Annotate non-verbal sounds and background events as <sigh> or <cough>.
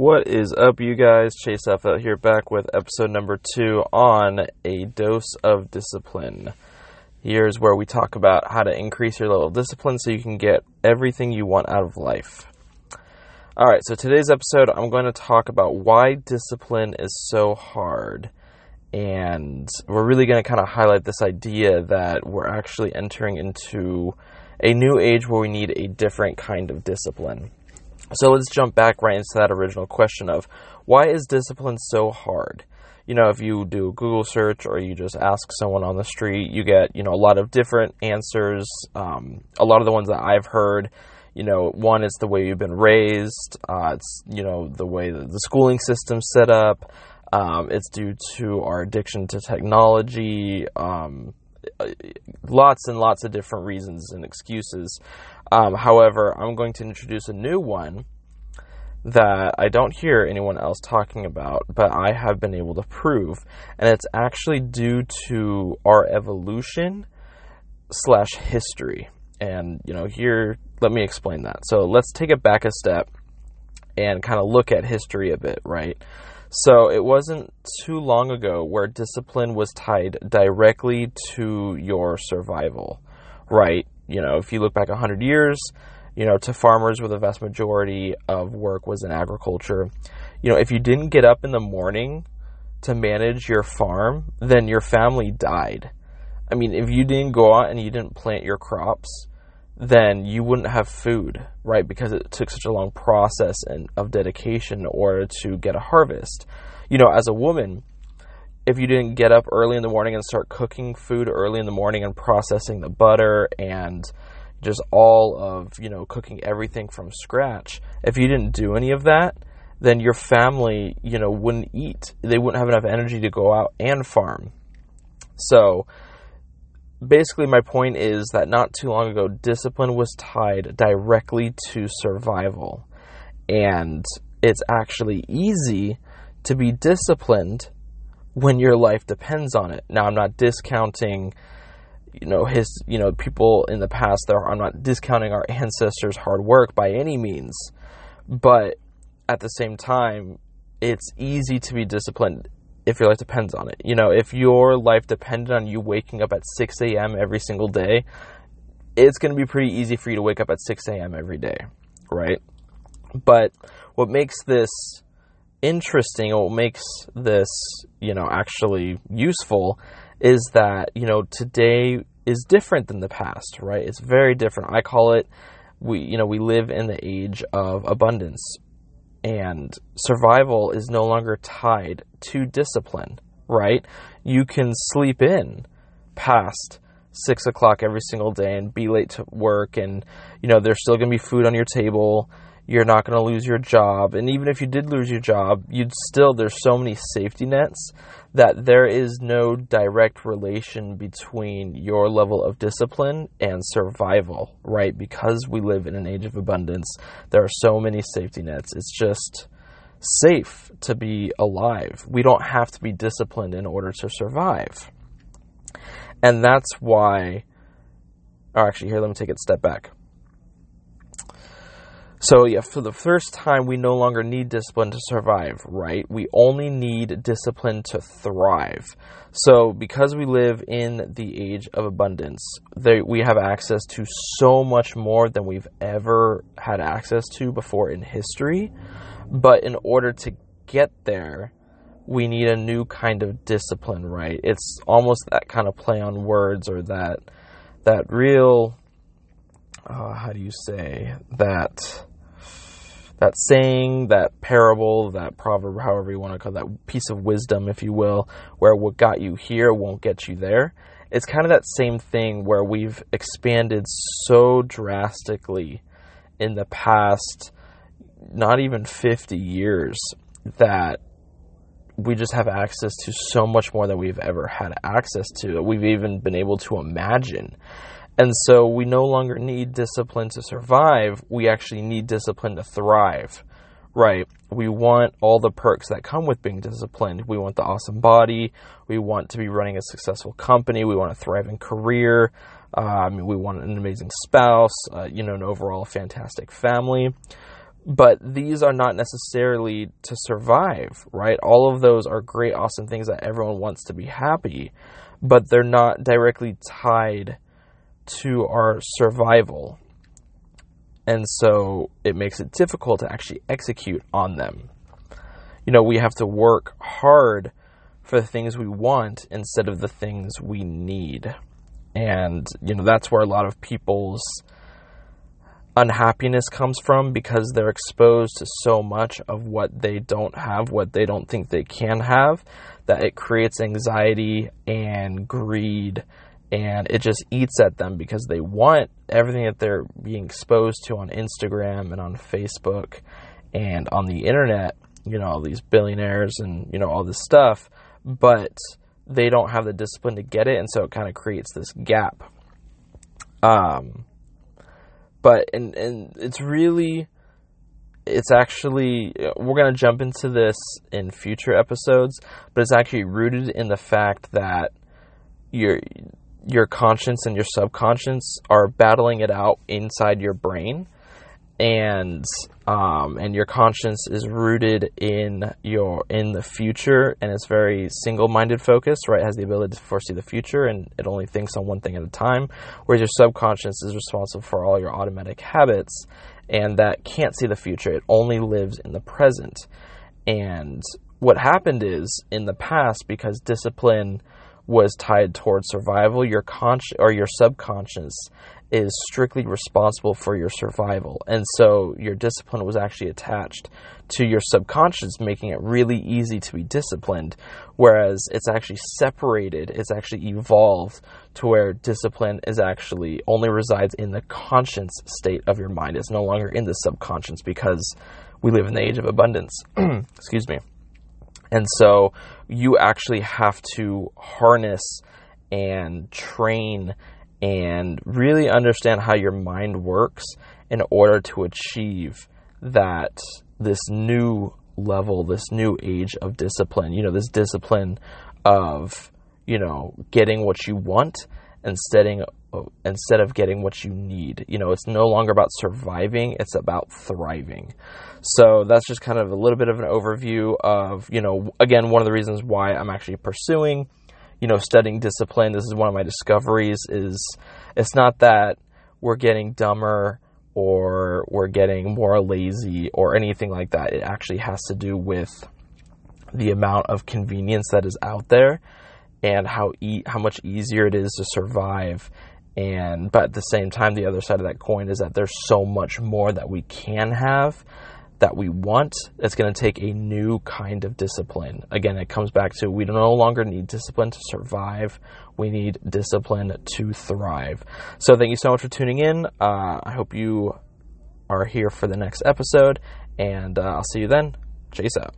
What is up, you guys? Chase F out here back with episode number two on a dose of discipline. Here's where we talk about how to increase your level of discipline so you can get everything you want out of life. Alright, so today's episode, I'm going to talk about why discipline is so hard. And we're really going to kind of highlight this idea that we're actually entering into a new age where we need a different kind of discipline. So let's jump back right into that original question of why is discipline so hard? You know, if you do a Google search or you just ask someone on the street, you get, you know, a lot of different answers. Um, a lot of the ones that I've heard, you know, one is the way you've been raised, uh, it's, you know, the way that the schooling system's set up, um, it's due to our addiction to technology, um, lots and lots of different reasons and excuses. Um, however, I'm going to introduce a new one that I don't hear anyone else talking about, but I have been able to prove, and it's actually due to our evolution slash history. And you know, here, let me explain that. So let's take it back a step and kind of look at history a bit, right? So it wasn't too long ago where discipline was tied directly to your survival, right? You know, if you look back 100 years, you know, to farmers where the vast majority of work was in agriculture, you know, if you didn't get up in the morning to manage your farm, then your family died. I mean, if you didn't go out and you didn't plant your crops, then you wouldn't have food, right? Because it took such a long process and of dedication in order to get a harvest. You know, as a woman, if you didn't get up early in the morning and start cooking food early in the morning and processing the butter and just all of, you know, cooking everything from scratch, if you didn't do any of that, then your family, you know, wouldn't eat. They wouldn't have enough energy to go out and farm. So, basically my point is that not too long ago discipline was tied directly to survival and it's actually easy to be disciplined when your life depends on it now i'm not discounting you know his you know people in the past there i'm not discounting our ancestors hard work by any means but at the same time it's easy to be disciplined if your life depends on it. You know, if your life depended on you waking up at 6 a.m. every single day, it's going to be pretty easy for you to wake up at 6 a.m. every day, right? But what makes this interesting, what makes this, you know, actually useful is that, you know, today is different than the past, right? It's very different. I call it, we, you know, we live in the age of abundance and survival is no longer tied to discipline, right? You can sleep in past six o'clock every single day and be late to work, and you know, there's still going to be food on your table. You're not going to lose your job. And even if you did lose your job, you'd still, there's so many safety nets that there is no direct relation between your level of discipline and survival, right? Because we live in an age of abundance, there are so many safety nets. It's just safe to be alive. We don't have to be disciplined in order to survive. And that's why, or actually, here, let me take it a step back. So, yeah, for the first time, we no longer need discipline to survive, right? We only need discipline to thrive. So, because we live in the age of abundance, they, we have access to so much more than we've ever had access to before in history. But in order to get there, we need a new kind of discipline, right? It's almost that kind of play on words or that that real uh, how do you say that that saying, that parable, that proverb, however you want to call it, that piece of wisdom, if you will, where what got you here won't get you there. It's kind of that same thing where we've expanded so drastically in the past, not even 50 years, that we just have access to so much more than we've ever had access to, we've even been able to imagine. And so we no longer need discipline to survive. We actually need discipline to thrive, right? We want all the perks that come with being disciplined. We want the awesome body. We want to be running a successful company. We want a thriving career. Um, we want an amazing spouse, uh, you know, an overall fantastic family. but these are not necessarily to survive, right? All of those are great, awesome things that everyone wants to be happy, but they're not directly tied to our survival. And so it makes it difficult to actually execute on them. You know, we have to work hard for the things we want instead of the things we need. And, you know, that's where a lot of people's unhappiness comes from because they're exposed to so much of what they don't have, what they don't think they can have, that it creates anxiety and greed and it just eats at them because they want everything that they're being exposed to on Instagram and on Facebook and on the internet, you know, all these billionaires and, you know, all this stuff, but they don't have the discipline to get it and so it kind of creates this gap. Um but and and it's really it's actually we're going to jump into this in future episodes but it's actually rooted in the fact that your your conscience and your subconscious are battling it out inside your brain. And um, and your conscience is rooted in your in the future and it's very single-minded focused right? It has the ability to foresee the future and it only thinks on one thing at a time whereas your subconscious is responsible for all your automatic habits and that can't see the future. It only lives in the present. And what happened is in the past because discipline was tied towards survival your conscious or your subconscious is strictly responsible for your survival. And so your discipline was actually attached to your subconscious, making it really easy to be disciplined. Whereas it's actually separated, it's actually evolved to where discipline is actually only resides in the conscious state of your mind. It's no longer in the subconscious because we live in the age of abundance. <clears throat> Excuse me. And so you actually have to harness and train and really understand how your mind works in order to achieve that this new level, this new age of discipline, you know, this discipline of, you know, getting what you want instead of, instead of getting what you need. You know, it's no longer about surviving, it's about thriving. So that's just kind of a little bit of an overview of, you know, again, one of the reasons why I'm actually pursuing you know, studying discipline, this is one of my discoveries is it's not that we're getting dumber or we're getting more lazy or anything like that. It actually has to do with the amount of convenience that is out there and how e- how much easier it is to survive and but at the same time the other side of that coin is that there's so much more that we can have that we want, it's going to take a new kind of discipline. Again, it comes back to we no longer need discipline to survive. We need discipline to thrive. So, thank you so much for tuning in. Uh, I hope you are here for the next episode, and uh, I'll see you then. Chase out.